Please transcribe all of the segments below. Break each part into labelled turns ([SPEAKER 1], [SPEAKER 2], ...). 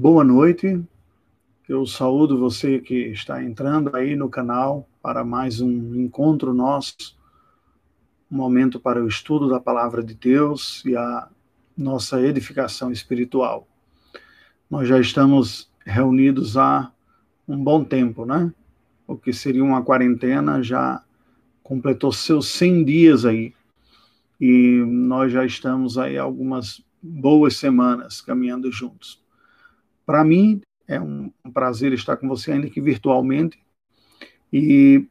[SPEAKER 1] Boa noite. Eu saúdo você que está entrando aí no canal para mais um encontro nosso, um momento para o estudo da palavra de Deus e a nossa edificação espiritual. Nós já estamos reunidos há um bom tempo, né? O que seria uma quarentena já completou seus 100 dias aí. E nós já estamos aí algumas boas semanas caminhando juntos. Para mim, é um, prazer estar com você, ainda que virtualmente. E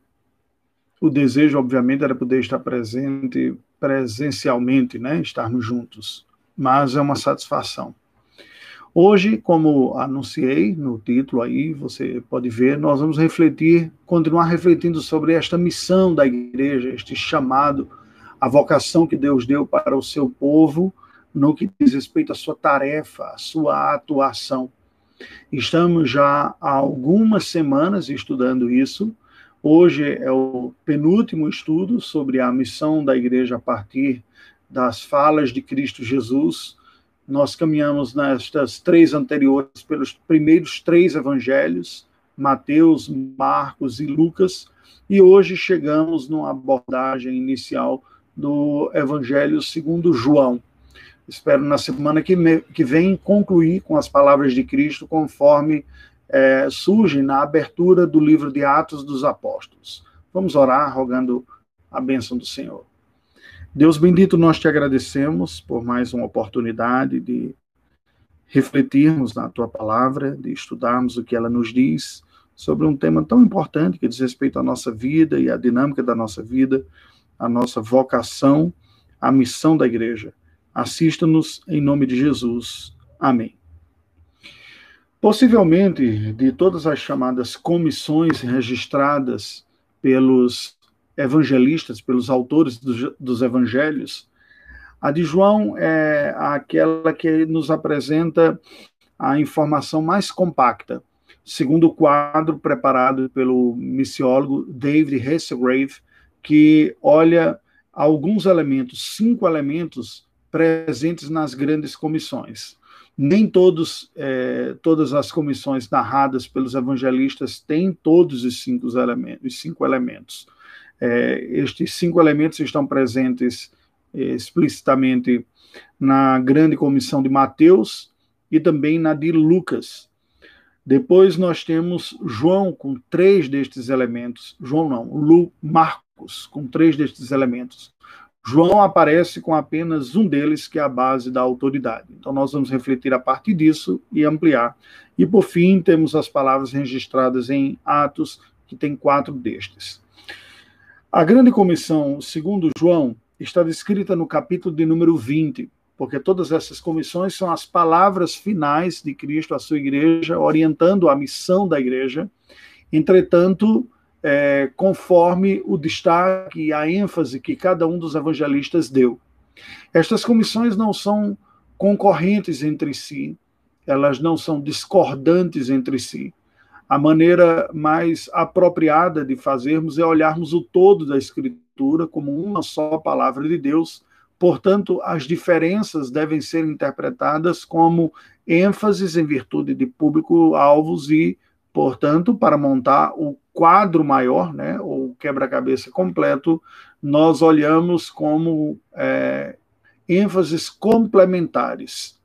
[SPEAKER 1] o desejo, obviamente, era poder estar presente presencialmente, né? Estarmos juntos. Mas é uma satisfação. Hoje, como anunciei no título aí, você pode ver, nós vamos refletir, continuar refletindo sobre esta missão da igreja, este chamado, a vocação que Deus deu para o seu povo, no que diz respeito à sua tarefa, à sua atuação. Estamos já há algumas semanas estudando isso. Hoje é o penúltimo estudo sobre a missão da igreja a partir das falas de Cristo Jesus. Nós caminhamos nestas três anteriores pelos primeiros três evangelhos, Mateus, Marcos e Lucas, e hoje chegamos numa abordagem inicial do evangelho segundo João. Espero na semana que, me, que vem concluir com as palavras de Cristo conforme é, surgem na abertura do livro de Atos dos Apóstolos. Vamos orar rogando a bênção do Senhor. Deus bendito, nós te agradecemos por mais uma oportunidade de refletirmos na tua palavra, de estudarmos o que ela nos diz sobre um tema tão importante que diz respeito à nossa vida e à dinâmica da nossa vida, a nossa vocação, a missão da igreja. Assista-nos em nome de Jesus. Amém. Possivelmente, de todas as chamadas comissões registradas pelos evangelistas, pelos autores dos, evangelhos, a de João é aquela que nos apresenta a informação mais compacta, segundo o quadro preparado pelo missiólogo David Hasselgrave, que olha alguns elementos, cinco elementos presentes nas grandes comissões. Nem todos, é, todas as comissões narradas pelos evangelistas têm todos os cinco elementos. Os cinco elementos. É, estes cinco elementos estão presentes é, explicitamente na grande comissão de Mateus e também na de Lucas. Depois nós temos João com três destes elementos. João não, Lu, Marcos com três destes elementos. João aparece com apenas um deles, que é a base da autoridade. Então, nós vamos refletir a partir disso e ampliar. E, por fim, temos as palavras registradas em Atos, que tem quatro destes. A grande comissão, segundo João, está descrita no capítulo de número 20, porque todas essas comissões são as palavras finais de Cristo à sua igreja, orientando a missão da igreja. Entretanto, é, conforme o destaque e a ênfase que cada um dos evangelistas deu. Estas comissões não são concorrentes entre si, elas não são discordantes entre si. A maneira mais apropriada de fazermos é olharmos o todo da Escritura como uma só palavra de Deus. Portanto, as diferenças devem ser interpretadas como ênfases em virtude de público-alvos e, portanto, para montar o quadro maior, né, ou quebra-cabeça completo, nós olhamos como é, ênfases complementares.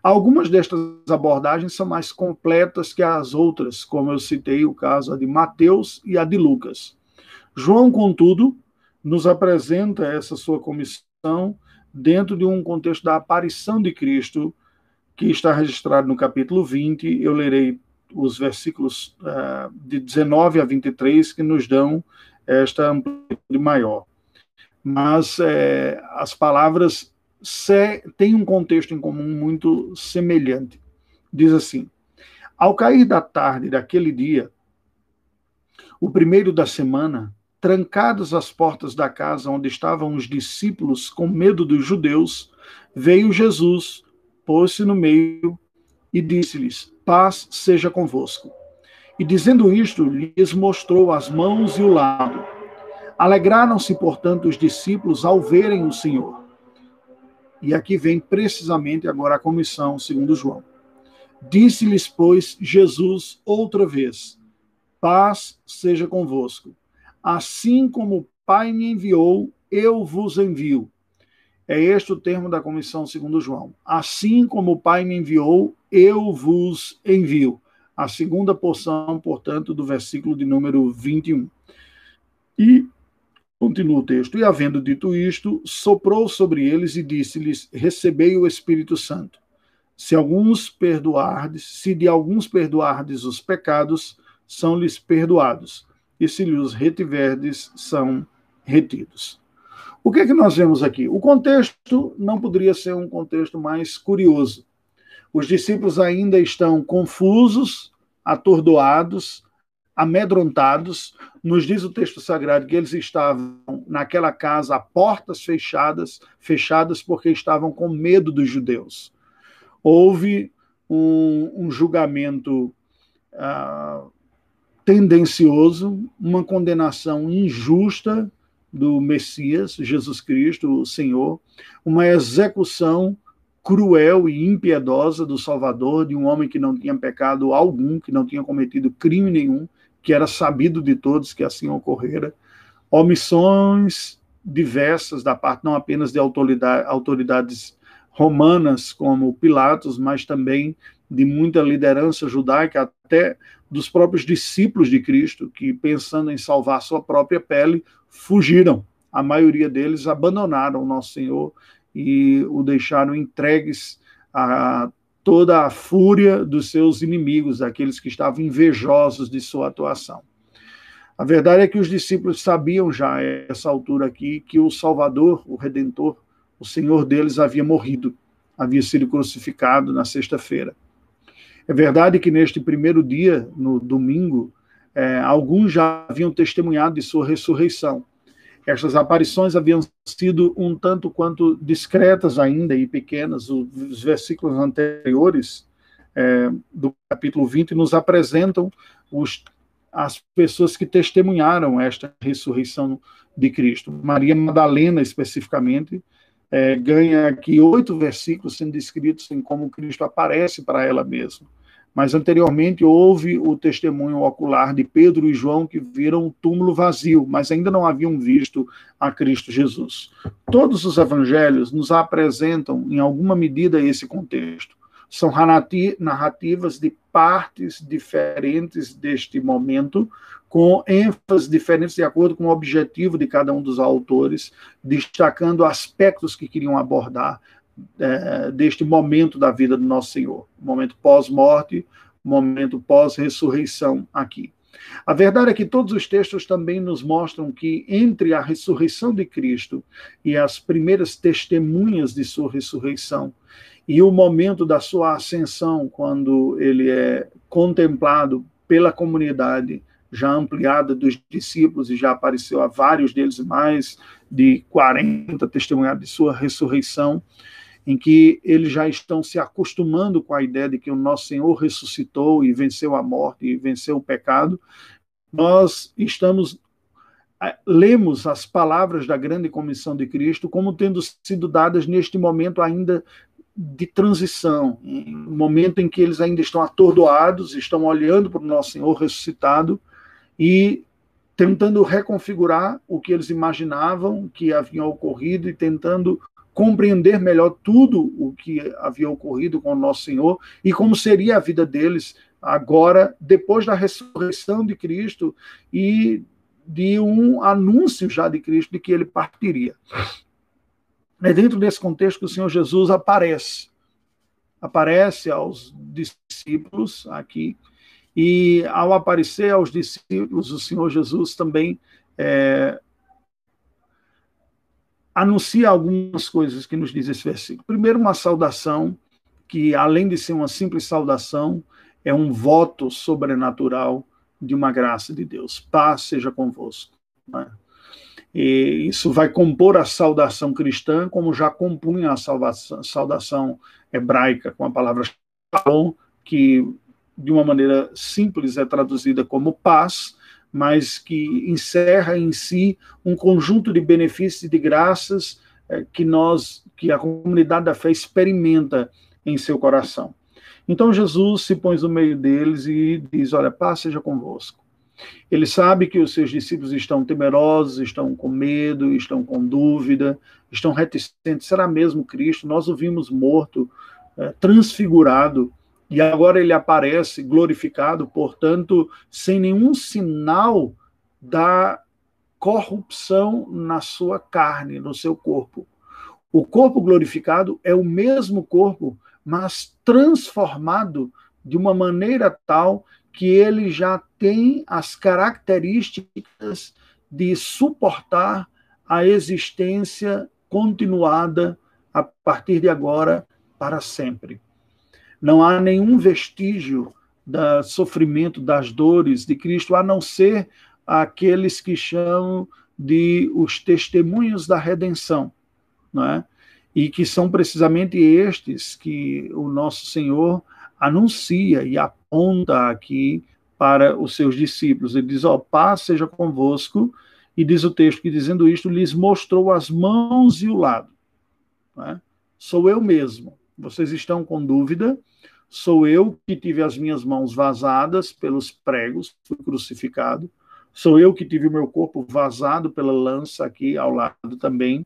[SPEAKER 1] Algumas destas abordagens são mais completas que as outras, como eu citei o caso de Mateus e a de Lucas. João, contudo, nos apresenta essa sua comissão dentro de um contexto da aparição de Cristo, que está registrado no capítulo 20. Eu lerei os versículos uh, de 19 a 23 que nos dão esta amplitude maior. Mas é, as palavras têm um contexto em comum muito semelhante. Diz assim: Ao cair da tarde daquele dia, o primeiro da semana, trancadas as portas da casa onde estavam os discípulos com medo dos judeus, veio Jesus, pôs-se no meio e disse-lhes: Paz seja convosco. E dizendo isto, lhes mostrou as mãos e o lado. Alegraram-se, portanto, os discípulos ao verem o Senhor. E aqui vem precisamente agora a comissão, segundo João. Disse-lhes, pois, Jesus outra vez: Paz seja convosco. Assim como o Pai me enviou, eu vos envio. É este o termo da comissão segundo João. Assim como o Pai me enviou, eu vos envio. A segunda porção, portanto, do versículo de número 21. E continua o texto: E havendo dito isto, soprou sobre eles e disse-lhes: Recebei o Espírito Santo. Se alguns perdoardes, se de alguns perdoardes os pecados, são-lhes perdoados, e se lhes retiverdes, são retidos. O que é que nós vemos aqui? O contexto não poderia ser um contexto mais curioso. Os discípulos ainda estão confusos, atordoados, amedrontados. Nos diz o texto sagrado que eles estavam naquela casa a portas fechadas, fechadas porque estavam com medo dos judeus. Houve um, um julgamento uh, tendencioso, uma condenação injusta do Messias, Jesus Cristo, o Senhor, uma execução cruel e impiedosa do Salvador, de um homem que não tinha pecado algum, que não tinha cometido crime nenhum, que era sabido de todos que assim ocorrera, omissões diversas da parte não apenas de autoridade, autoridades romanas como Pilatos, mas também de muita liderança judaica, até dos próprios discípulos de Cristo, que pensando em salvar sua própria pele, fugiram. A maioria deles abandonaram o nosso Senhor e o deixaram entregues a toda a fúria dos seus inimigos, aqueles que estavam invejosos de sua atuação. A verdade é que os discípulos sabiam já, a essa altura aqui, que o Salvador, o Redentor, o Senhor deles havia morrido, havia sido crucificado na sexta-feira. É verdade que neste primeiro dia, no domingo, é, alguns já haviam testemunhado de sua ressurreição. Estas aparições haviam sido um tanto quanto discretas ainda e pequenas. Os versículos anteriores é, do capítulo 20 nos apresentam os, as pessoas que testemunharam esta ressurreição de Cristo. Maria Madalena, especificamente, é, ganha aqui oito versículos sendo descritos em como Cristo aparece para ela mesma. Mas anteriormente houve o testemunho ocular de Pedro e João que viram o túmulo vazio, mas ainda não haviam visto a Cristo Jesus. Todos os evangelhos nos apresentam, em alguma medida, esse contexto. São narrativas de partes diferentes deste momento, com ênfases diferentes de acordo com o objetivo de cada um dos autores, destacando aspectos que queriam abordar é, deste momento da vida do nosso Senhor, momento pós-morte, momento pós-ressurreição aqui. A verdade é que todos os textos também nos mostram que entre a ressurreição de Cristo e as primeiras testemunhas de sua ressurreição e o momento da sua ascensão, quando ele é contemplado pela comunidade já ampliada dos discípulos e já apareceu a vários deles mais de 40 testemunhados de sua ressurreição, em que eles já estão se acostumando com a ideia de que o nosso Senhor ressuscitou e venceu a morte e venceu o pecado, nós estamos eh, lemos as palavras da grande comissão de Cristo como tendo sido dadas neste momento ainda de transição, um momento em que eles ainda estão atordoados, estão olhando para o nosso Senhor ressuscitado e tentando reconfigurar o que eles imaginavam que havia ocorrido e tentando compreender melhor tudo o que havia ocorrido com o nosso Senhor e como seria a vida deles agora, depois da ressurreição de Cristo e de um anúncio já de Cristo de que ele partiria. É dentro desse contexto que o Senhor Jesus aparece. Aparece aos discípulos aqui, e ao aparecer aos discípulos, o Senhor Jesus também é, anuncia algumas coisas que nos diz esse versículo. Primeiro, uma saudação que, além de ser uma simples saudação, é um voto sobrenatural de uma graça de Deus. Paz seja convosco. Né? E isso vai compor a saudação cristã, como já compunha a salvação, saudação hebraica, com a palavra shalom, que de uma maneira simples é traduzida como paz, mas que encerra em si um conjunto de benefícios e de graças eh, que nós, que a comunidade da fé experimenta em seu coração. Então Jesus se põe no meio deles e diz: Olha, paz seja convosco. Ele sabe que os seus discípulos estão temerosos, estão com medo, estão com dúvida, estão reticentes. Será mesmo Cristo? Nós o vimos morto, é, transfigurado, e agora ele aparece glorificado, portanto, sem nenhum sinal da corrupção na sua carne, no seu corpo. O corpo glorificado é o mesmo corpo, mas transformado de uma maneira tal que ele já tem as características de suportar a existência continuada a partir de agora para sempre. Não há nenhum vestígio do sofrimento, das dores de Cristo, a não ser aqueles que chamam de os testemunhos da redenção, não é? E que são precisamente estes que o nosso Senhor anuncia e aponta aqui para os seus discípulos. Ele diz: Ó, oh, paz seja convosco. E diz o texto que, dizendo isto, lhes mostrou as mãos e o lado. É? Sou eu mesmo. Vocês estão com dúvida? Sou eu que tive as minhas mãos vazadas pelos pregos, fui crucificado. Sou eu que tive o meu corpo vazado pela lança aqui ao lado também.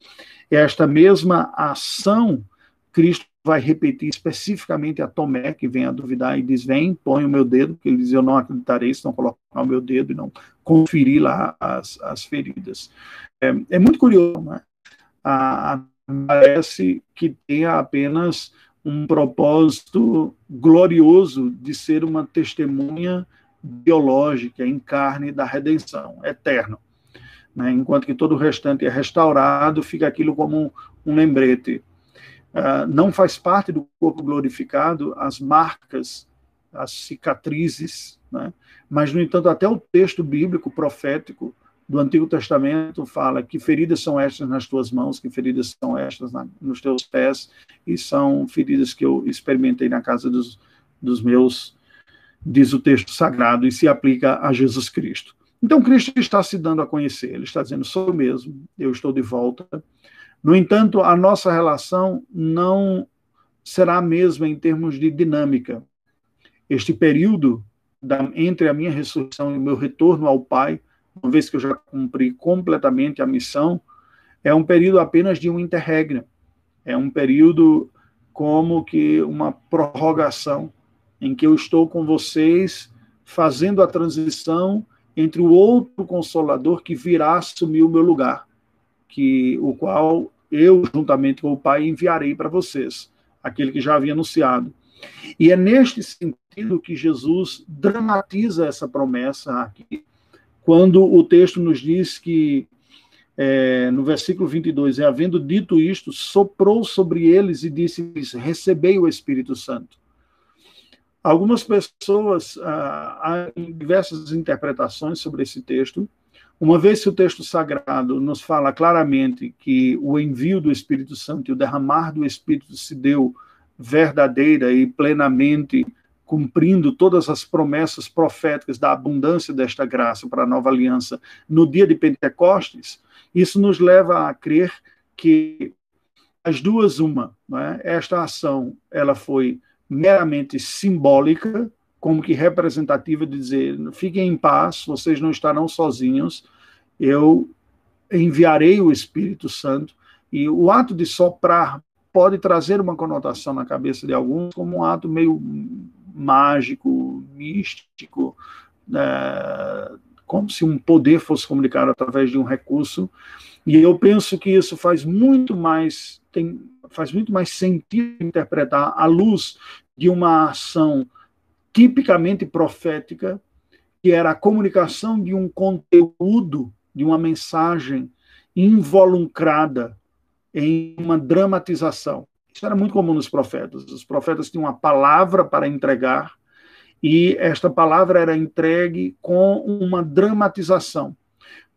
[SPEAKER 1] Esta mesma ação Cristo vai repetir especificamente a Tomé, que vem a duvidar e diz: Vem, põe o meu dedo, porque ele diz: Eu não acreditarei se não colocar o meu dedo e não conferir lá as, as feridas. É, é muito curioso, né? A, parece que tem apenas um propósito glorioso de ser uma testemunha biológica, em carne da redenção, eterno. Né? Enquanto que todo o restante é restaurado, fica aquilo como um, um lembrete Uh, não faz parte do corpo glorificado as marcas, as cicatrizes, né? mas, no entanto, até o texto bíblico profético do Antigo Testamento fala que feridas são estas nas tuas mãos, que feridas são estas na, nos teus pés, e são feridas que eu experimentei na casa dos, dos meus, diz o texto sagrado, e se aplica a Jesus Cristo. Então, Cristo está se dando a conhecer, ele está dizendo: sou eu mesmo, eu estou de volta no entanto, a nossa relação não será a mesma em termos de dinâmica. Este período da, entre a minha ressurreição e o meu retorno ao Pai, uma vez que eu já cumpri completamente a missão, é um período apenas de um interregno. É um período como que uma prorrogação em que eu estou com vocês fazendo a transição entre o outro consolador que virá assumir o meu lugar que o qual eu, juntamente com o Pai, enviarei para vocês, aquele que já havia anunciado. E é neste sentido que Jesus dramatiza essa promessa aqui, quando o texto nos diz que, é, no versículo 22, é havendo dito isto, soprou sobre eles e disse-lhes: Recebei o Espírito Santo. Algumas pessoas, ah, há diversas interpretações sobre esse texto, uma vez que o texto sagrado nos fala claramente que o envio do Espírito Santo e o derramar do Espírito se deu verdadeira e plenamente cumprindo todas as promessas proféticas da abundância desta graça para a nova aliança no dia de Pentecostes, isso nos leva a crer que as duas uma, é? esta ação ela foi meramente simbólica como que representativa de dizer: fiquem em paz, vocês não estarão sozinhos, eu enviarei o Espírito Santo. E o ato de soprar pode trazer uma conotação na cabeça de alguns como um ato meio mágico, místico, é, como se um poder fosse comunicado através de um recurso. E eu penso que isso faz muito mais tem, faz muito mais sentido interpretar à luz de uma ação tipicamente profética, que era a comunicação de um conteúdo, de uma mensagem involucrada em uma dramatização. Isso era muito comum nos profetas. Os profetas tinham uma palavra para entregar e esta palavra era entregue com uma dramatização.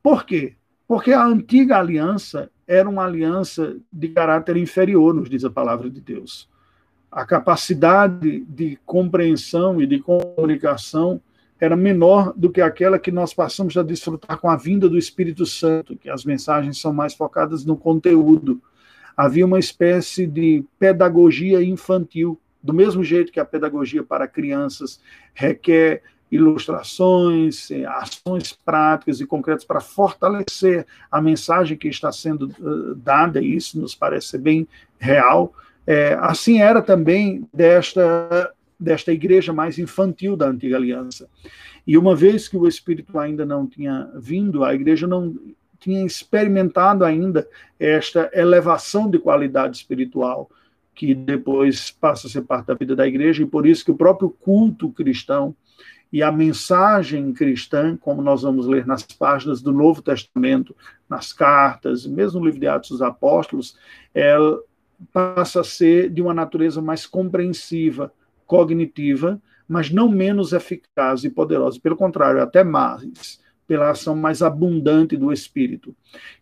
[SPEAKER 1] Por quê? Porque a antiga aliança era uma aliança de caráter inferior, nos diz a palavra de Deus a capacidade de compreensão e de comunicação era menor do que aquela que nós passamos a desfrutar com a vinda do Espírito Santo, que as mensagens são mais focadas no conteúdo. Havia uma espécie de pedagogia infantil Do mesmo jeito que a pedagogia para crianças requer ilustrações, eh, ações práticas e concretas para fortalecer a mensagem que está sendo uh, dada, e isso nos parece bem real. É, assim era também desta, desta igreja mais infantil da antiga aliança. E uma vez que o Espírito ainda não tinha vindo, a igreja não tinha experimentado ainda esta elevação de qualidade espiritual que depois passa a ser parte da vida da igreja, e por isso que o próprio culto cristão e a mensagem cristã, como nós vamos ler nas páginas do Novo Testamento, nas cartas, mesmo no livro de Atos dos Apóstolos, ela passa a ser de uma natureza mais compreensiva, cognitiva, mas não menos eficaz e poderosa. Pelo contrário, até mais, pela ação mais abundante do Espírito.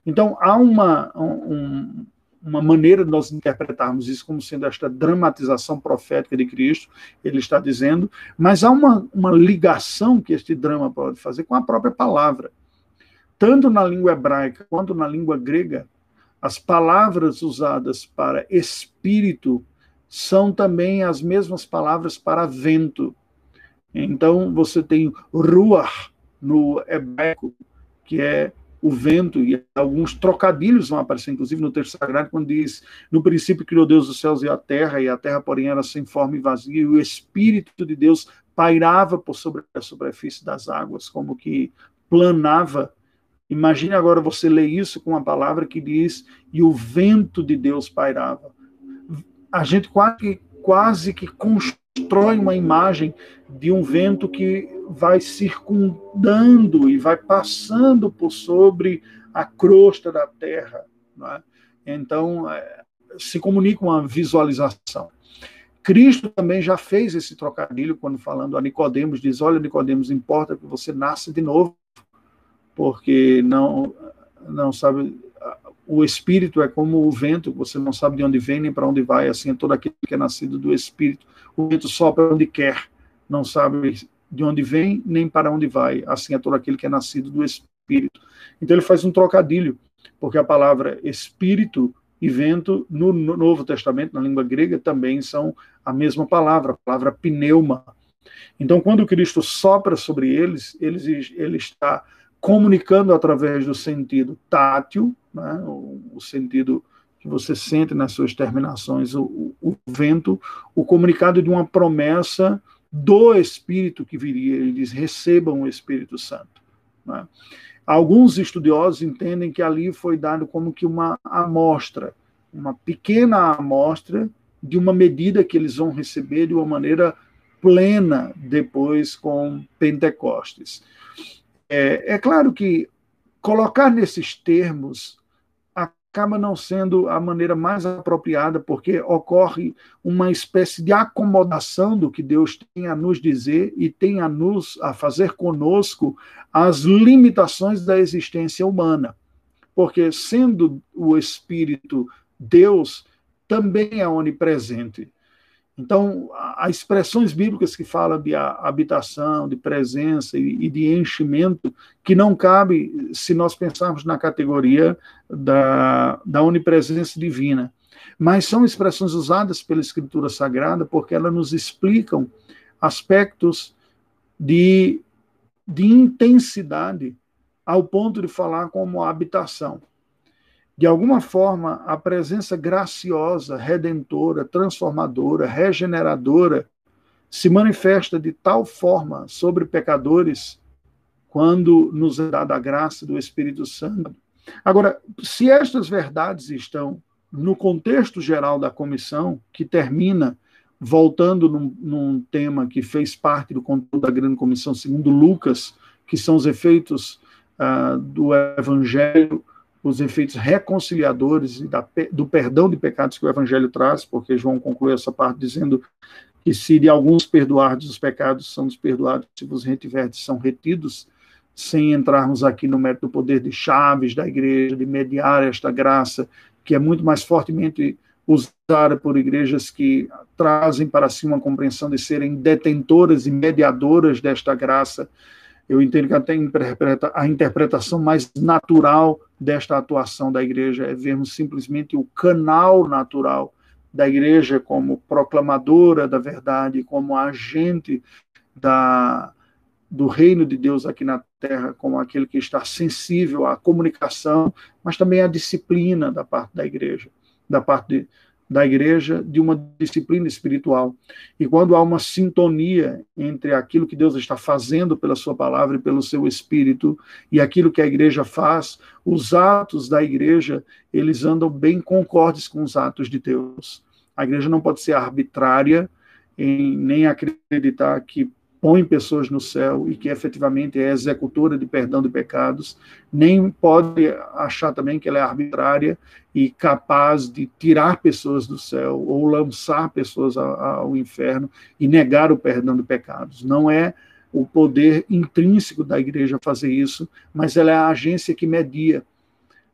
[SPEAKER 1] Então, há uma, um, uma maneira de nós interpretarmos isso como sendo esta dramatização profética de Cristo, ele está dizendo, mas há uma, uma ligação que este drama pode fazer com a própria palavra. Tanto na língua hebraica quanto na língua grega, as palavras usadas para espírito são também as mesmas palavras para vento. Então, você tem ruach no hebraico, que é o vento, e alguns trocadilhos vão aparecer, inclusive no texto sagrado, quando diz: No princípio criou Deus os céus e a terra, e a terra, porém, era sem forma e vazia, e o Espírito de Deus pairava por sobre a superfície das águas, como que planava. Imagine agora você ler isso com uma palavra que diz: E o vento de Deus pairava. A gente quase, quase que constrói uma imagem de um vento que vai circundando e vai passando por sobre a crosta da terra. É? Então, é, se comunica uma visualização. Cristo também já fez esse trocadilho quando falando a Nicodemos, diz: "Olha, Nicodemos, importa que você nasça de novo, porque não não sabe o espírito é como o vento, você não sabe de onde vem nem para onde vai, assim é todo aquele que é nascido do espírito. O vento sopra onde quer, não sabe de onde vem nem para onde vai. Assim é todo aquele que é nascido do Espírito. Então ele faz um trocadilho, porque a palavra Espírito e vento no, Novo Testamento, na língua grega, também são a mesma palavra, a palavra pneuma. Então, quando Cristo sopra sobre eles, eles ele está comunicando através do sentido tátil, né, o, sentido que você sente nas suas terminações, o, o, o vento, o comunicado de uma promessa do Espírito que viria. Ele diz: recebam o Espírito Santo. Né? Alguns estudiosos entendem que ali foi dado como que uma amostra, uma pequena amostra de uma medida que eles vão receber de uma maneira plena depois com Pentecostes. É, é claro que colocar nesses termos acaba não sendo a maneira mais apropriada, porque ocorre uma espécie de acomodação do que Deus tem a nos dizer e tem a nos a fazer conosco as limitações da existência humana. Porque sendo o espírito Deus, também é onipresente. Então, há expressões bíblicas que falam de habitação, de presença e de enchimento, que não cabe se nós pensarmos na categoria da, da onipresença divina. Mas são expressões usadas pela Escritura Sagrada porque elas nos explicam aspectos de, de intensidade ao ponto de falar como habitação. De alguma forma, a presença graciosa, redentora, transformadora, regeneradora se manifesta de tal forma sobre pecadores quando nos é dada a graça do Espírito Santo. Agora, se estas verdades estão no contexto geral da comissão, que termina voltando num, num, tema que fez parte do conteúdo da grande comissão, segundo Lucas, que são os efeitos uh, do evangelho os efeitos reconciliadores e da, do perdão de pecados que o Evangelho traz, porque João conclui essa parte dizendo que se de alguns perdoardes os pecados são desperdoados, se vos retiverdes são retidos, sem entrarmos aqui no mérito do poder de chaves da igreja, de mediar esta graça, que é muito mais fortemente usada por igrejas que trazem para si uma compreensão de serem detentoras e mediadoras desta graça, eu entendo que até a interpretação mais natural desta atuação da igreja é vermos simplesmente o canal natural da igreja como proclamadora da verdade, como agente da, do reino de Deus aqui na terra, como aquele que está sensível à comunicação, mas também à disciplina da parte da igreja, da parte de, da igreja de uma disciplina espiritual. E quando há uma sintonia entre aquilo que Deus está fazendo pela sua palavra e pelo seu espírito e aquilo que a igreja faz, os atos da igreja, eles andam bem concordes com os atos de Deus. A igreja não pode ser arbitrária em nem acreditar que põe pessoas no céu e que efetivamente é executora de perdão de pecados, nem pode achar também que ela é arbitrária e capaz de tirar pessoas do céu ou lançar pessoas ao inferno e negar o perdão de pecados. Não é o poder intrínseco da igreja fazer isso, mas ela é a agência que media.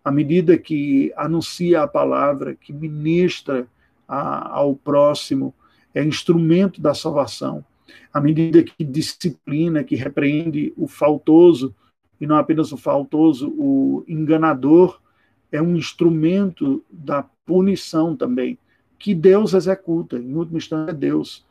[SPEAKER 1] À medida que anuncia a palavra, que ministra a, ao próximo, é instrumento da salvação à medida que disciplina, que repreende o faltoso, e não apenas o faltoso, o enganador, é um instrumento da punição também, que Deus executa, em última instância é Deus.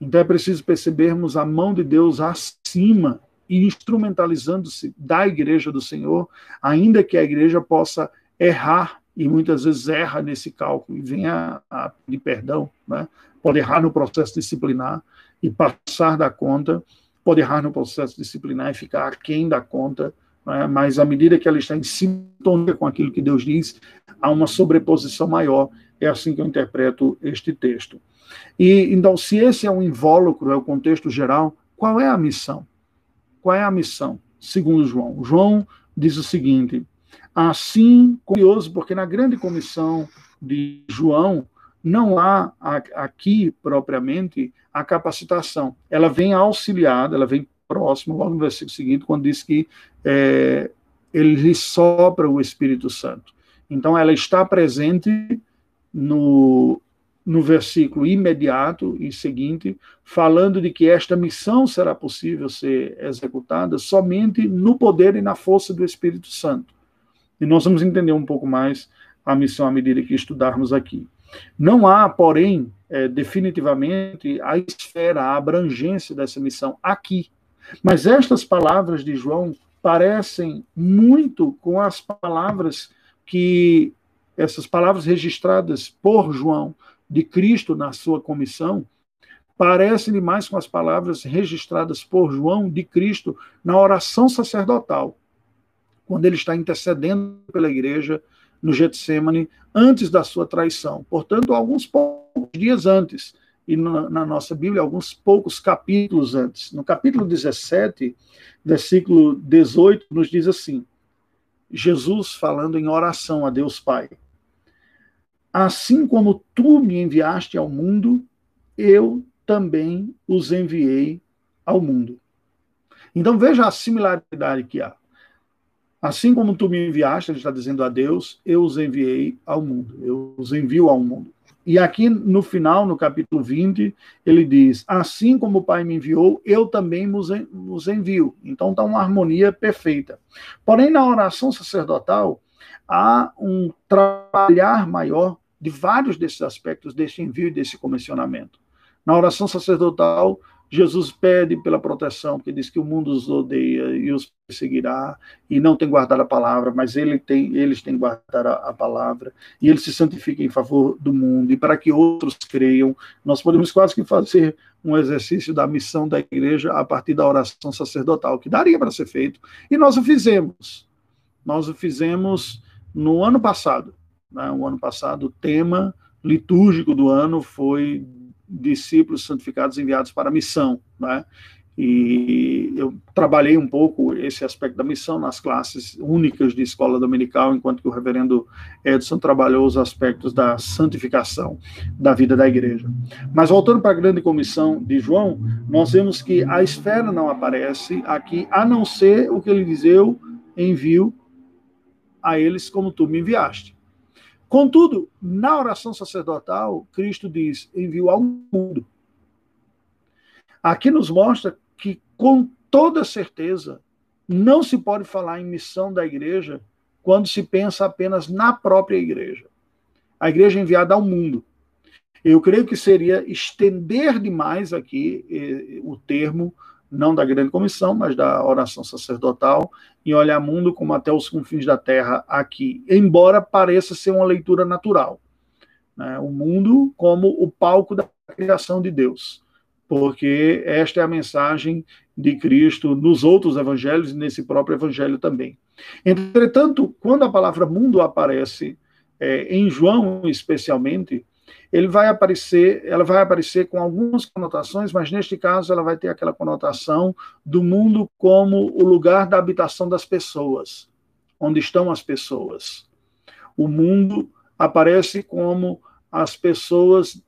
[SPEAKER 1] Então é preciso percebermos a mão de Deus acima e instrumentalizando-se da igreja do Senhor, ainda que a igreja possa errar, e muitas vezes erra nesse cálculo, e venha a pedir perdão, né? pode errar no processo disciplinar, e passar da conta, pode errar no processo disciplinar e ficar aquém da conta, né? mas à medida que ela está em sintonia com aquilo que Deus diz, há uma sobreposição maior. É assim que eu interpreto este texto. E então, se esse é um invólucro, é o contexto geral, qual é a missão? Qual é a missão, segundo João? João diz o seguinte: assim, curioso, porque na grande comissão de João, não há aqui propriamente a capacitação. Ela vem auxiliada, ela vem próximo, logo no versículo seguinte, quando diz que é, ele sopra o Espírito Santo. Então, ela está presente no, no versículo imediato e seguinte, falando de que esta missão será possível ser executada somente no poder e na força do Espírito Santo. E nós vamos entender um pouco mais a missão à medida que estudarmos aqui. Não há, porém, é, definitivamente a esfera, a abrangência dessa missão aqui. Mas estas palavras de João parecem muito com as palavras que essas palavras registradas por João de Cristo na sua comissão parecem mais com as palavras registradas por João de Cristo na oração sacerdotal, quando ele está intercedendo pela igreja no Getsemane antes da sua traição. Portanto, alguns poucos dias antes, e na, na, nossa Bíblia, alguns poucos capítulos antes. No capítulo 17, versículo 18, nos diz assim: Jesus falando em oração a Deus Pai. Assim como tu me enviaste ao mundo, eu também os enviei ao mundo. Então veja a similaridade que há. Assim como tu me enviaste, ele está dizendo a Deus, eu os enviei ao mundo, eu os envio ao mundo. E aqui no final, no capítulo 20, ele diz: Assim como o Pai me enviou, eu também os envio. Então está uma harmonia perfeita. Porém, na oração sacerdotal, há um trabalhar maior de vários desses aspectos desse envio e desse comissionamento. Na oração sacerdotal, Jesus pede pela proteção, porque diz que o mundo os odeia e os perseguirá, e não tem guardado a palavra, mas ele tem, eles têm guardado a, palavra, e ele se santifica em favor do mundo, e para que outros creiam. Nós podemos quase que fazer um exercício da missão da igreja a partir da oração sacerdotal, que daria para ser feito, e nós o fizemos. Nós o fizemos no ano passado. Né? O ano passado, o tema litúrgico do ano foi discípulos santificados enviados para a missão, né? E eu trabalhei um pouco esse aspecto da missão nas classes únicas de escola dominical, enquanto que o reverendo Edson trabalhou os aspectos da santificação da vida da igreja. Mas voltando para a grande comissão de João, nós vemos que a esfera não aparece aqui, a não ser o que ele diz: Eu envio a eles como tu me enviaste. Contudo, na oração sacerdotal, Cristo diz: enviou ao mundo. Aqui nos mostra que, com toda certeza, não se pode falar em missão da igreja quando se pensa apenas na própria igreja. A igreja é enviada ao mundo. Eu creio que seria estender demais aqui eh, o termo, não da grande comissão, mas da oração sacerdotal, e olhar mundo como até os confins da terra aqui, embora pareça ser uma leitura natural. Né? O mundo como o palco da criação de Deus, porque esta é a mensagem de Cristo nos outros evangelhos e nesse próprio evangelho também. Entretanto, quando a palavra mundo aparece, é, em João especialmente, ele vai aparecer, ela vai aparecer com algumas conotações, mas neste caso ela vai ter aquela conotação do mundo como o lugar da habitação das pessoas, onde estão as pessoas. O mundo aparece como as pessoas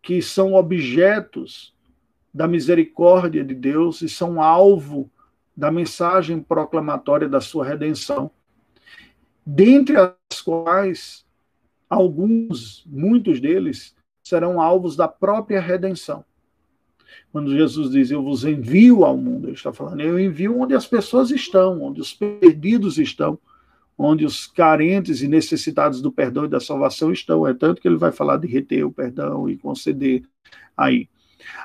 [SPEAKER 1] que são objetos da misericórdia de Deus e são alvo da mensagem proclamatória da sua redenção, dentre as quais alguns, muitos deles, serão alvos da própria redenção. Quando Jesus diz, Eu vos envio ao mundo, ele está falando, eu envio onde as pessoas estão, onde os perdidos estão, onde os carentes e necessitados do perdão e da salvação estão. É tanto que ele vai falar de reter o perdão e conceder aí.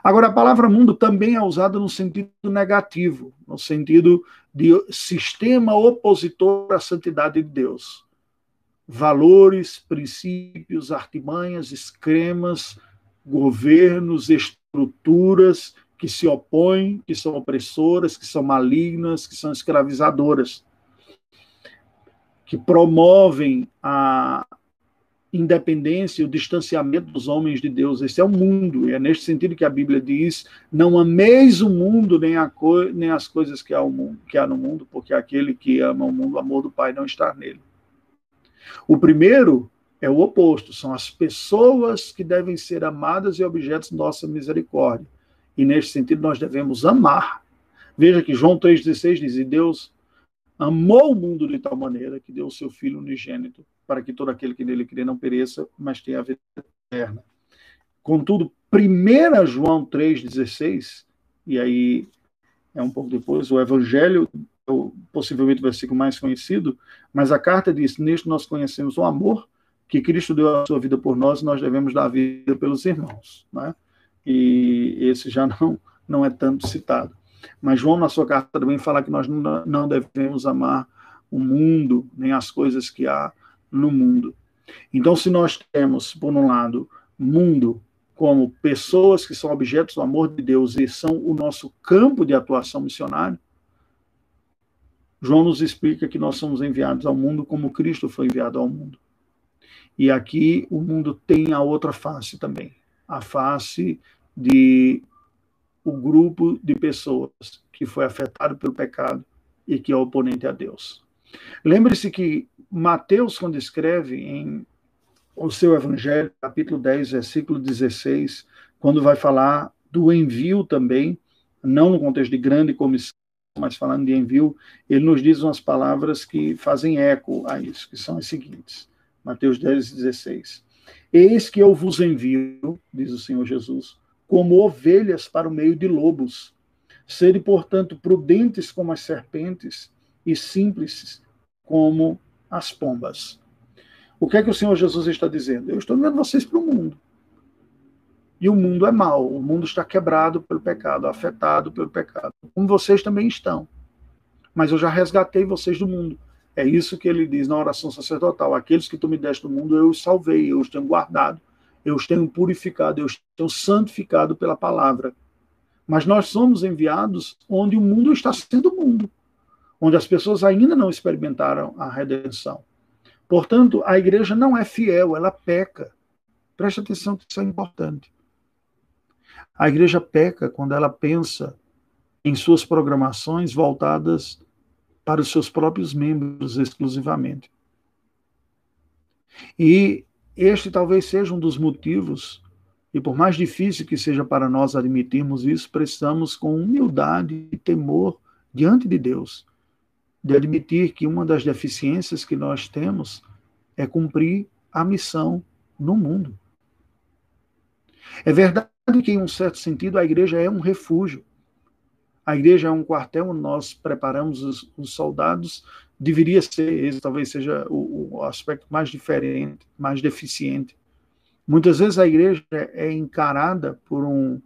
[SPEAKER 1] Agora, a palavra mundo também é usada no sentido negativo, no sentido de sistema opositor à santidade de Deus. Valores, princípios, artimanhas, esquemas, governos, estruturas que se opõem, que são opressoras, que são malignas, que são escravizadoras, que promovem a, independência e o distanciamento dos homens de Deus. Esse é o mundo, e é neste sentido que a Bíblia diz: não ameis o mundo, nem, a co nem as coisas que há, mundo, que há no mundo, porque aquele que ama o mundo, o amor do Pai não está nele. O primeiro é o oposto, são as pessoas que devem ser amadas e objetos de nossa misericórdia. E neste sentido nós devemos amar. Veja que João 3,16 diz: E Deus amou o mundo de tal maneira que deu o seu Filho unigênito para que todo aquele que nele crê não pereça, mas tenha a vida eterna. Contudo, 1 João 3,16, e aí é um pouco depois, o Evangelho, possivelmente o versículo mais conhecido, mas a carta diz: Neste nós conhecemos o amor que Cristo deu a sua vida por nós, e nós devemos dar a vida pelos irmãos. Né? E esse já não, não é tanto citado. Mas João, na sua carta, também fala que nós não devemos amar o mundo, nem as coisas que há no mundo. Então, se nós temos, por um lado, mundo como pessoas que são objetos do amor de Deus e são o nosso campo de atuação missionário, João nos explica que nós somos enviados ao mundo como Cristo foi enviado ao mundo. E aqui o mundo tem a outra face também, a face de o grupo de pessoas que foi afetado pelo pecado e que é oponente a Deus. Lembre-se que Mateus, quando escreve em o seu Evangelho, capítulo 10, versículo 16, quando vai falar do envio também, não no contexto de grande comissão, mas falando de envio, ele nos diz umas palavras que fazem eco a isso, que são as seguintes. Mateus 10, 16. Eis que eu vos envio, diz o Senhor Jesus, como ovelhas para o meio de lobos. Sede, portanto, prudentes como as serpentes e simples como as pombas. O que é que o Senhor Jesus está dizendo? Eu estou enviando vocês para o mundo. E o mundo é mau, o mundo está quebrado pelo pecado, afetado pelo pecado, como vocês também estão. Mas eu já resgatei vocês do mundo. É isso que ele diz na oração sacerdotal: aqueles que tu me deste do mundo, eu os salvei, eu os tenho guardado eu os tenho purificado, eu os tenho santificado pela palavra. Mas nós somos enviados onde o mundo está sendo mundo, onde as pessoas ainda não experimentaram a redenção. Portanto, a igreja não é fiel, ela peca. Preste atenção que isso é importante. A igreja peca quando ela pensa em suas programações voltadas para os seus próprios membros exclusivamente. E este talvez seja um dos motivos, e por mais difícil que seja para nós admitirmos isso, precisamos, com humildade e temor diante de Deus, de admitir que uma das deficiências que nós temos é cumprir a missão no mundo. É verdade que, em um certo sentido, a igreja é um refúgio. A igreja é um quartel onde nós preparamos os, os soldados deveria ser, esse talvez seja o, o, aspecto mais diferente, mais deficiente. Muitas vezes a igreja é encarada por um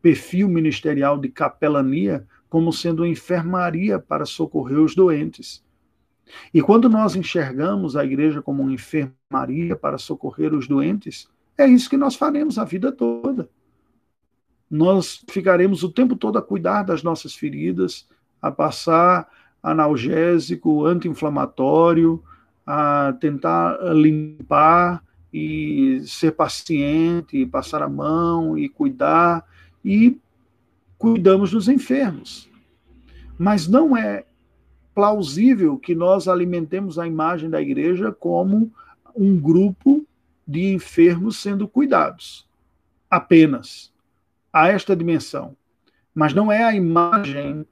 [SPEAKER 1] perfil ministerial de capelania como sendo uma enfermaria para socorrer os doentes. E quando nós enxergamos a igreja como uma enfermaria para socorrer os doentes, é isso que nós faremos a vida toda. Nós ficaremos o tempo todo a cuidar das nossas feridas, a passar analgésico, anti-inflamatório, a tentar limpar e ser paciente, passar a mão e cuidar, e cuidamos dos enfermos. Mas não é plausível que nós alimentemos a imagem da igreja como um grupo de enfermos sendo cuidados. Apenas. A esta dimensão. Mas não é a imagem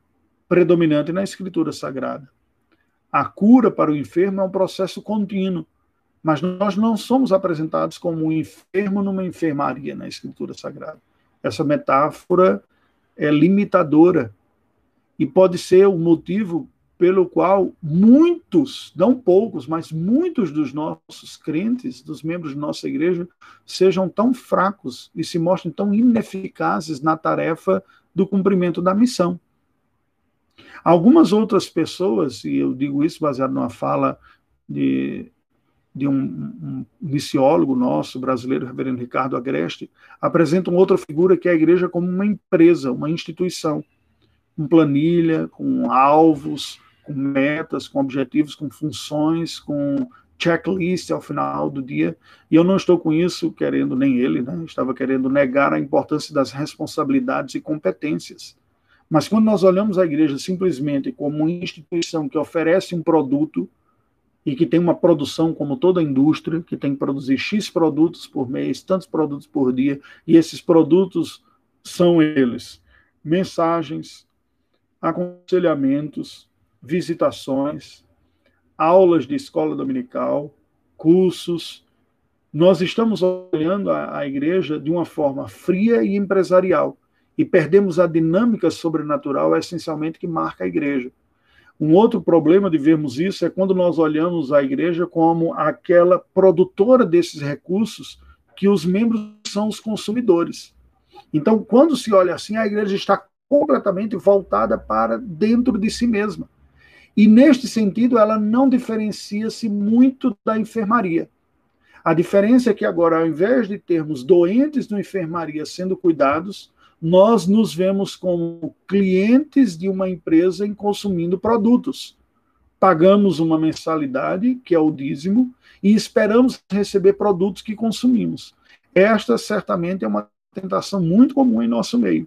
[SPEAKER 1] predominante na Escritura Sagrada. A cura para o enfermo é um processo contínuo, mas nós não somos apresentados como um enfermo numa enfermaria na Escritura Sagrada. Essa metáfora é limitadora e pode ser o motivo pelo qual muitos, não poucos, mas muitos dos nossos crentes, dos membros de nossa igreja, sejam tão fracos e se mostrem tão ineficazes na tarefa do cumprimento da missão. Algumas outras pessoas, e eu digo isso baseado numa fala de, de um, um missiólogo nosso, brasileiro, reverendo Ricardo Agreste, apresentam outra figura que é a igreja como uma empresa, uma instituição, com planilha, com alvos, com metas, com objetivos, com funções, com checklist ao final do dia. E eu não estou com isso querendo, nem ele, né? estava querendo negar a importância das responsabilidades e competências. Mas quando nós olhamos a igreja simplesmente como uma instituição que oferece um produto e que tem uma produção como toda a indústria, que tem que produzir X produtos por mês, tantos produtos por dia, e esses produtos são eles: mensagens, aconselhamentos, visitações, aulas de escola dominical, cursos. Nós estamos olhando a, a igreja de uma forma fria e empresarial e perdemos a dinâmica sobrenatural essencialmente que marca a igreja. Um outro problema de vermos isso é quando nós olhamos a igreja como aquela produtora desses recursos que os membros são os consumidores. Então, quando se olha assim, a igreja está completamente voltada para dentro de si mesma. E neste sentido, ela não diferencia-se muito da enfermaria. A diferença é que agora, ao invés de termos doentes na enfermaria sendo cuidados, nós nos vemos como clientes de uma empresa em consumindo produtos. Pagamos uma mensalidade, que é o dízimo, e esperamos receber produtos que consumimos. Esta certamente é uma tentação muito comum em nosso meio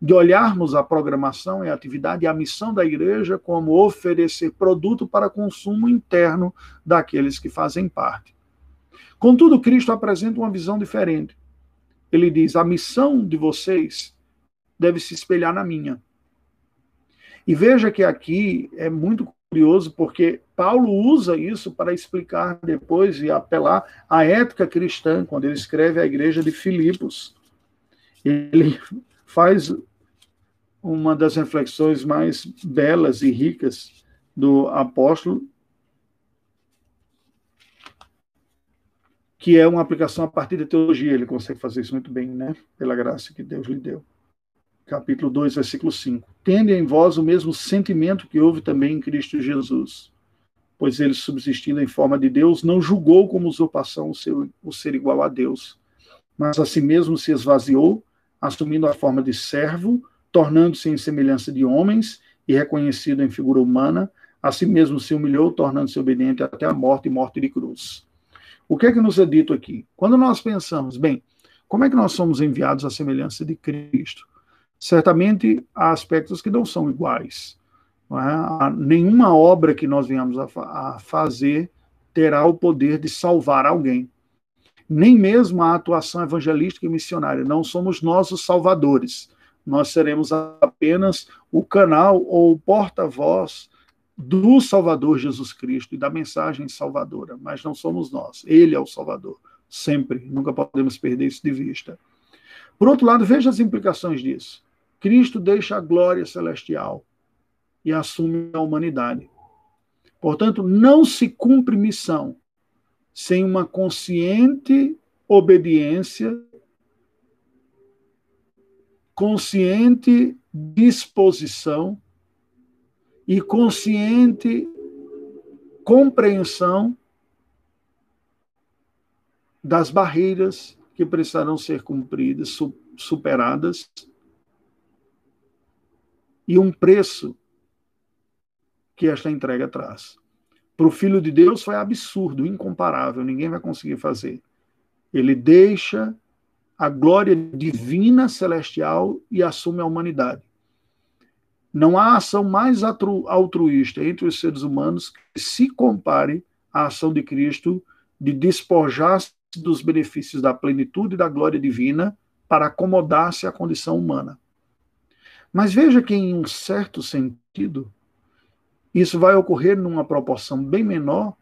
[SPEAKER 1] de olharmos a programação e a atividade e a missão da igreja como oferecer produto para consumo interno daqueles que fazem parte. Contudo, Cristo apresenta uma visão diferente. Ele diz: a missão de vocês deve se espelhar na minha. E veja que aqui é muito curioso, porque Paulo usa isso para explicar depois e apelar à ética cristã, quando ele escreve à igreja de Filipos. Ele faz uma das reflexões mais belas e ricas do apóstolo, que é uma aplicação a partir da teologia. Ele consegue fazer isso muito bem, né? Pela graça que Deus lhe deu. Capítulo 2, versículo 5. Tende em vós o mesmo sentimento que houve também em Cristo Jesus, pois ele, subsistindo em forma de Deus, não julgou como usurpação o, seu, o ser igual a Deus, mas a si mesmo se esvaziou, assumindo a forma de servo, tornando-se em semelhança de homens e reconhecido em figura humana, a si mesmo se humilhou, tornando-se obediente até a morte e morte de cruz. O que é que nos é dito aqui? Quando nós pensamos, bem, como é que nós somos enviados à semelhança de Cristo? Certamente há aspectos que não são iguais. Não é? Nenhuma obra que nós venhamos a, a fazer terá o poder de salvar alguém nem mesmo a atuação evangelística e missionária. Não somos nós os salvadores. Nós seremos apenas o canal ou o porta-voz do Salvador Jesus Cristo e da mensagem salvadora, mas não somos nós. Ele é o Salvador, sempre. Nunca podemos perder isso de vista. Por outro lado, veja as implicações disso. Cristo deixa a glória celestial e assume a humanidade. Portanto, não se cumpre missão sem uma consciente obediência, consciente disposição e consciente compreensão das barreiras que precisarão ser cumpridas, superadas, e um preço que esta entrega traz. Para o Filho de Deus foi absurdo, incomparável, ninguém vai conseguir fazer. Ele deixa a glória divina celestial e assume a humanidade. Não há ação mais altruísta entre os seres humanos que se compare à ação de Cristo de despojar-se dos benefícios da plenitude e da glória divina para acomodar-se à condição humana. Mas veja que, em um certo sentido, isso vai ocorrer numa proporção bem menor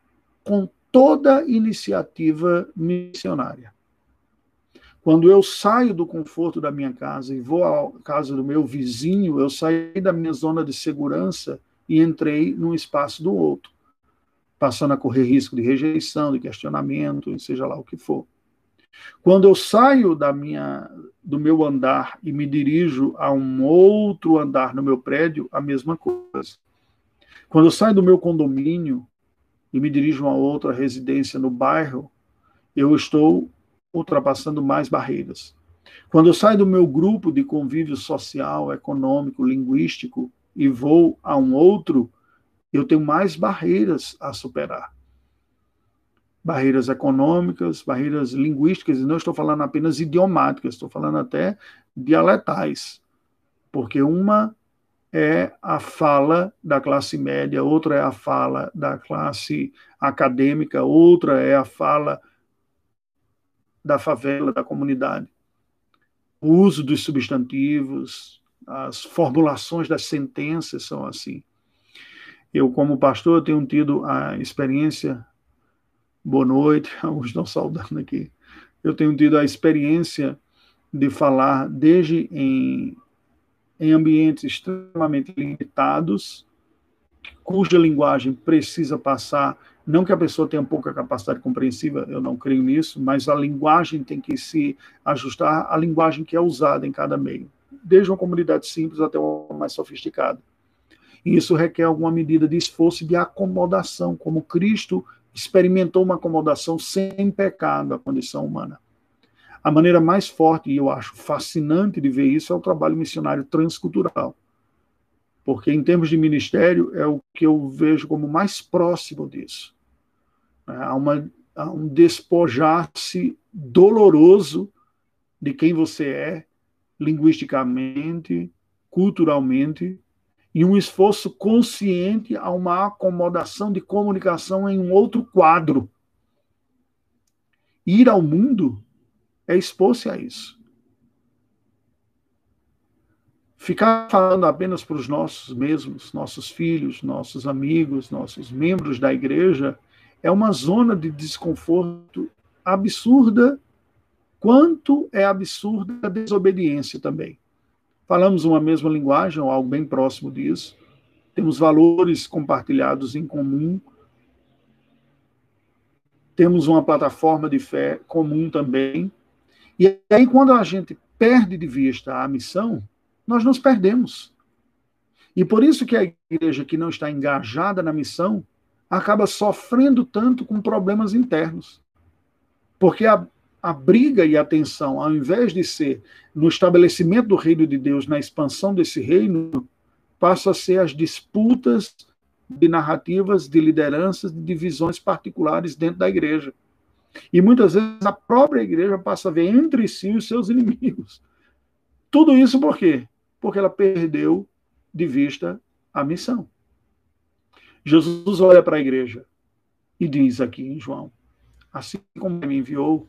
[SPEAKER 1] com toda iniciativa missionária. Quando eu saio do conforto da minha casa e vou à casa do meu vizinho, eu saí da minha zona de segurança e entrei num espaço do outro, passando a correr risco de rejeição, de questionamento, seja lá o que for. Quando eu saio da minha, do meu andar e me dirijo a um outro andar no meu prédio, a mesma coisa. Quando eu saio do meu condomínio e me dirijo a outra residência no bairro, eu estou ultrapassando mais barreiras. Quando eu saio do meu grupo de convívio social, econômico, linguístico e vou a um outro, eu tenho mais barreiras a superar. Barreiras econômicas, barreiras linguísticas, e não estou falando apenas idiomáticas, estou falando até dialetais. Porque uma é a fala da classe média, outra é a fala da classe acadêmica, outra é a fala da favela, da comunidade. O uso dos substantivos, as formulações das sentenças são assim. Eu, como pastor, tenho tido a experiência. Boa noite, alguns estão saudando aqui. Eu tenho tido a experiência de falar desde em, em ambientes extremamente limitados, cuja linguagem precisa passar não que a pessoa tenha pouca capacidade compreensiva, eu não creio nisso, mas a linguagem tem que se ajustar à linguagem que é usada em cada meio, desde uma comunidade simples até uma mais sofisticada. E isso requer alguma medida de esforço e de acomodação, como Cristo experimentou uma acomodação sem pecado à condição humana. A maneira mais forte, e eu acho fascinante de ver isso, é o trabalho missionário transcultural. Porque, em termos de ministério, é o que eu vejo como mais próximo disso. Né? Há, uma, há um despojar-se doloroso de quem você é, linguisticamente, culturalmente, e um esforço consciente a uma acomodação de comunicação em um outro quadro. Ir ao mundo é expor-se a isso. Ficar falando apenas para os nossos mesmos, nossos filhos, nossos amigos, nossos membros da igreja, é uma zona de desconforto absurda, quanto é absurda a desobediência também. Falamos uma mesma linguagem, ou algo bem próximo disso, temos valores compartilhados em comum, temos uma plataforma de fé comum também. E aí, quando a gente perde de vista a missão, nós nos perdemos. E por isso que a igreja que não está engajada na missão acaba sofrendo tanto com problemas internos. Porque a, a briga e a tensão, ao invés de ser no estabelecimento do reino de Deus, na expansão desse reino, passa a ser as disputas de narrativas, de lideranças, de divisões particulares dentro da igreja. E muitas vezes a própria igreja passa a ver entre si os seus inimigos. Tudo isso por quê? Porque ela perdeu de vista a missão. Jesus olha para a igreja e diz aqui em João: Assim como me enviou,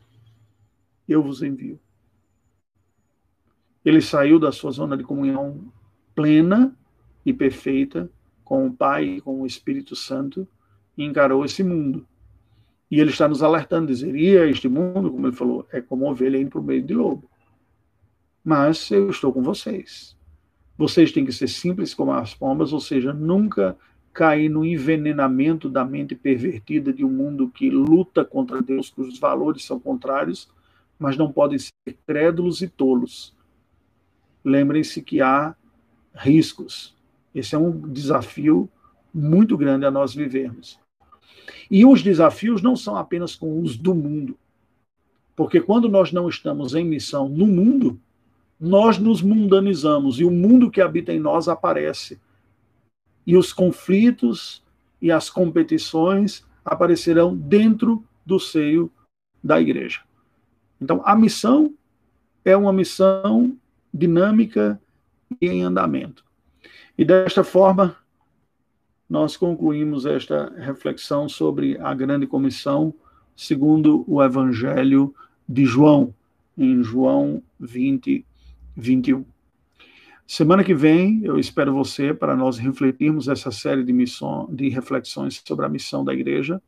[SPEAKER 1] eu vos envio. Ele saiu da sua zona de comunhão plena e perfeita com o Pai e com o Espírito Santo e encarou esse mundo. E ele está nos alertando, dizer, e este mundo, como ele falou, é como ovelha indo para o meio de lobo. Mas eu estou com vocês. Vocês têm que ser simples como as pombas, ou seja, nunca cair no envenenamento da mente pervertida de um mundo que luta contra Deus, cujos valores são contrários, mas não podem ser crédulos e tolos. Lembrem-se que há riscos. Esse é um desafio muito grande a nós vivermos. E os desafios não são apenas com os do mundo. Porque quando nós não estamos em missão no mundo, nós nos mundanizamos e o mundo que habita em nós aparece. E os conflitos e as competições aparecerão dentro do seio da igreja. Então, a missão é uma missão dinâmica e em andamento. E desta forma, nós concluímos esta reflexão sobre a grande comissão segundo o Evangelho de João, em João 20, 21. Semana que vem, eu espero você para nós refletirmos essa série de, missão, de reflexões sobre a missão da igreja,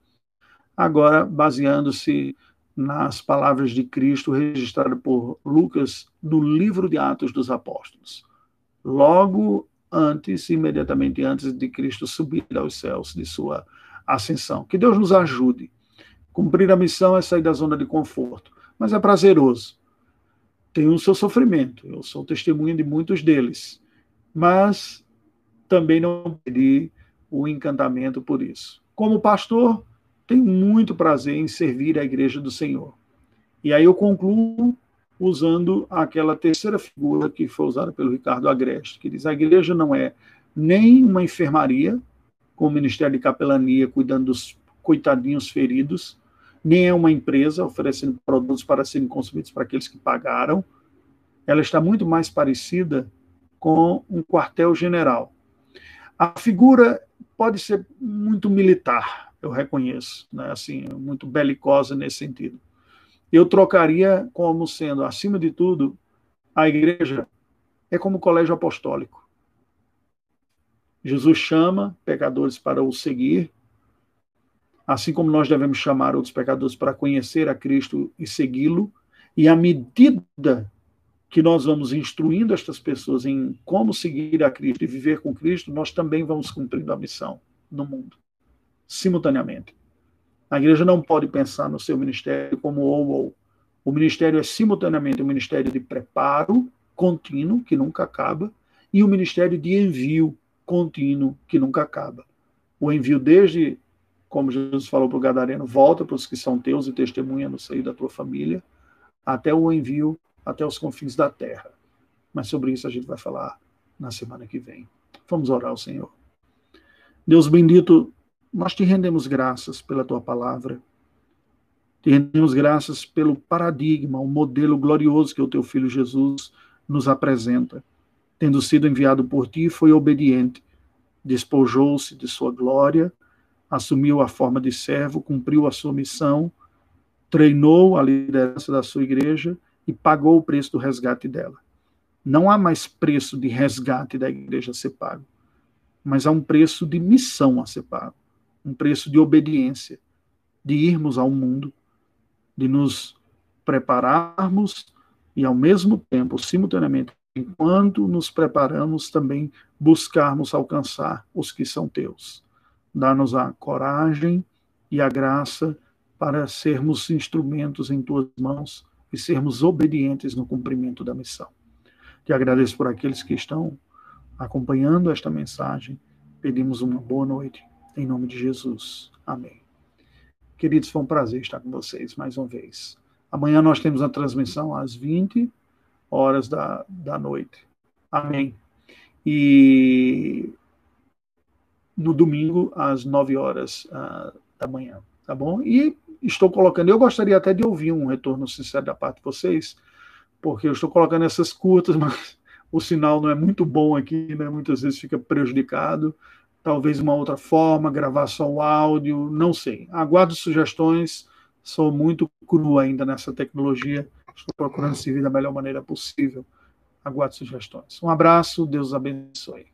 [SPEAKER 1] agora baseando-se nas palavras de Cristo registradas por Lucas no livro de Atos dos Apóstolos. Logo antes, imediatamente antes de Cristo subir aos céus de sua ascensão. Que Deus nos ajude. Cumprir a missão é sair da zona de conforto, mas é prazeroso. Tem o seu sofrimento. Eu sou testemunha de muitos deles, mas também não perdi o encantamento por isso. Como pastor, tenho muito prazer em servir a igreja do Senhor. E aí eu concluo usando aquela terceira figura que foi usada pelo Ricardo Agreste, que diz: a igreja não é nem uma enfermaria, com o Ministério de Capelania cuidando dos coitadinhos feridos, nem é uma empresa oferecendo produtos para serem consumidos para aqueles que pagaram. Ela está muito mais parecida com um quartel-general. A figura pode ser muito militar, eu reconheço, né? assim, muito belicosa nesse sentido. Eu trocaria como sendo, acima de tudo, a igreja é como colégio apostólico. Jesus chama pecadores para o seguir, assim como nós devemos chamar outros pecadores para conhecer a Cristo e segui-lo, e à medida que nós vamos instruindo estas pessoas em como seguir a Cristo e viver com Cristo, nós também vamos cumprindo a missão no mundo simultaneamente. A igreja não pode pensar no seu ministério como ou ou. O ministério é simultaneamente um ministério de preparo contínuo, que nunca acaba, e o um ministério de envio contínuo, que nunca acaba. O envio desde, como Jesus falou para o Gadareno, volta para os que são teus e testemunha no seio da tua família, até o envio até os confins da terra. Mas sobre isso a gente vai falar na semana que vem. Vamos orar ao Senhor. Deus bendito, nós te rendemos graças pela tua palavra. Te rendemos graças pelo paradigma, o modelo glorioso que o teu filho Jesus nos apresenta. Tendo sido enviado por ti, foi obediente, despojou-se de sua glória, assumiu a forma de servo, cumpriu a sua missão, treinou a liderança da sua igreja e pagou o preço do resgate dela. Não há mais preço de resgate da igreja a ser pago, mas há um preço de missão a ser pago um preço de obediência, de irmos ao mundo, de nos prepararmos e, ao mesmo tempo, simultaneamente, enquanto nos preparamos, também buscarmos alcançar os que são teus. Dá-nos a coragem e a graça para sermos instrumentos em tuas mãos e sermos obedientes no cumprimento da missão. Te agradeço por aqueles que estão acompanhando esta mensagem. Pedimos uma boa noite em nome de Jesus. Amém. Queridos, foi um prazer estar com vocês mais uma vez. Amanhã nós temos a transmissão às 20 horas da, da noite. Amém. E no domingo, às 9 horas uh, da manhã. Tá bom? E estou colocando, eu gostaria até de ouvir um retorno sincero da parte de vocês, porque eu estou colocando essas curtas, mas o sinal não é muito bom aqui, né? Muitas vezes fica prejudicado talvez uma outra forma, gravar só o áudio, não sei. Aguardo sugestões, sou muito cru ainda nessa tecnologia, estou procurando servir da melhor maneira possível. Aguardo sugestões. Um abraço, Deus abençoe.